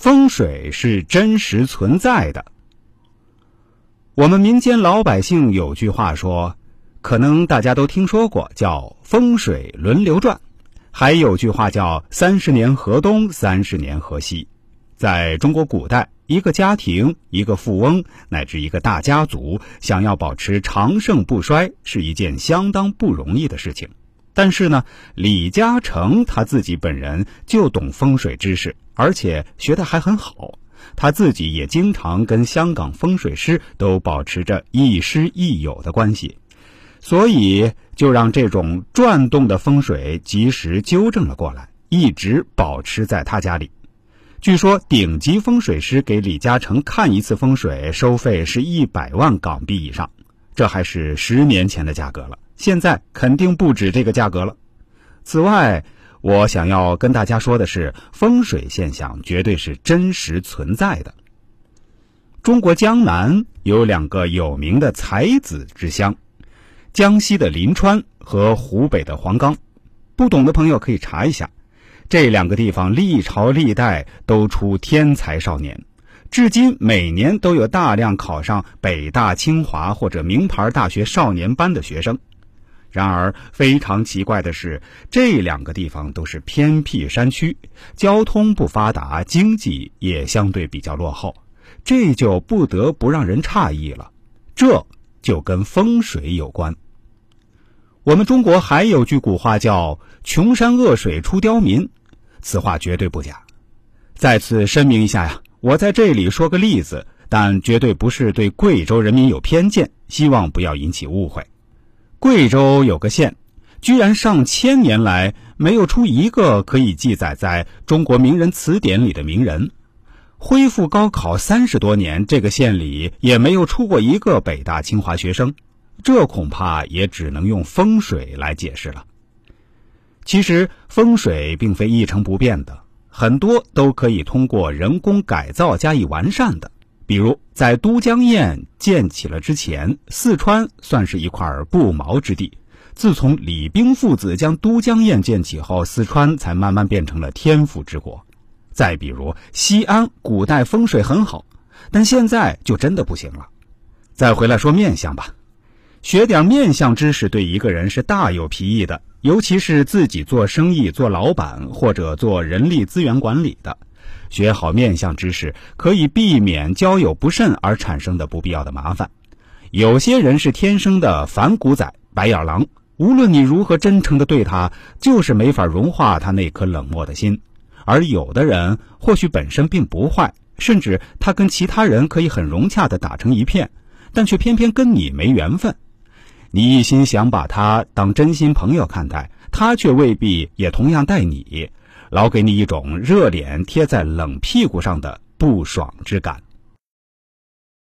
风水是真实存在的。我们民间老百姓有句话说，可能大家都听说过，叫“风水轮流转”，还有句话叫“三十年河东，三十年河西”。在中国古代，一个家庭、一个富翁乃至一个大家族，想要保持长盛不衰，是一件相当不容易的事情。但是呢，李嘉诚他自己本人就懂风水知识，而且学得还很好。他自己也经常跟香港风水师都保持着亦师亦友的关系，所以就让这种转动的风水及时纠正了过来，一直保持在他家里。据说顶级风水师给李嘉诚看一次风水收费是一百万港币以上，这还是十年前的价格了，现在肯定不止这个价格了。此外，我想要跟大家说的是，风水现象绝对是真实存在的。中国江南有两个有名的才子之乡，江西的临川和湖北的黄冈，不懂的朋友可以查一下。这两个地方历朝历代都出天才少年，至今每年都有大量考上北大、清华或者名牌大学少年班的学生。然而，非常奇怪的是，这两个地方都是偏僻山区，交通不发达，经济也相对比较落后，这就不得不让人诧异了。这就跟风水有关。我们中国还有句古话叫“穷山恶水出刁民”。此话绝对不假。再次声明一下呀，我在这里说个例子，但绝对不是对贵州人民有偏见，希望不要引起误会。贵州有个县，居然上千年来没有出一个可以记载在中国名人词典里的名人。恢复高考三十多年，这个县里也没有出过一个北大清华学生，这恐怕也只能用风水来解释了。其实风水并非一成不变的，很多都可以通过人工改造加以完善的。比如在都江堰建起了之前，四川算是一块不毛之地。自从李冰父子将都江堰建起后，四川才慢慢变成了天府之国。再比如西安，古代风水很好，但现在就真的不行了。再回来说面相吧，学点面相知识对一个人是大有裨益的。尤其是自己做生意、做老板或者做人力资源管理的，学好面相知识，可以避免交友不慎而产生的不必要的麻烦。有些人是天生的反骨仔、白眼狼，无论你如何真诚的对他，就是没法融化他那颗冷漠的心。而有的人或许本身并不坏，甚至他跟其他人可以很融洽的打成一片，但却偏偏跟你没缘分。你一心想把他当真心朋友看待，他却未必也同样待你，老给你一种热脸贴在冷屁股上的不爽之感。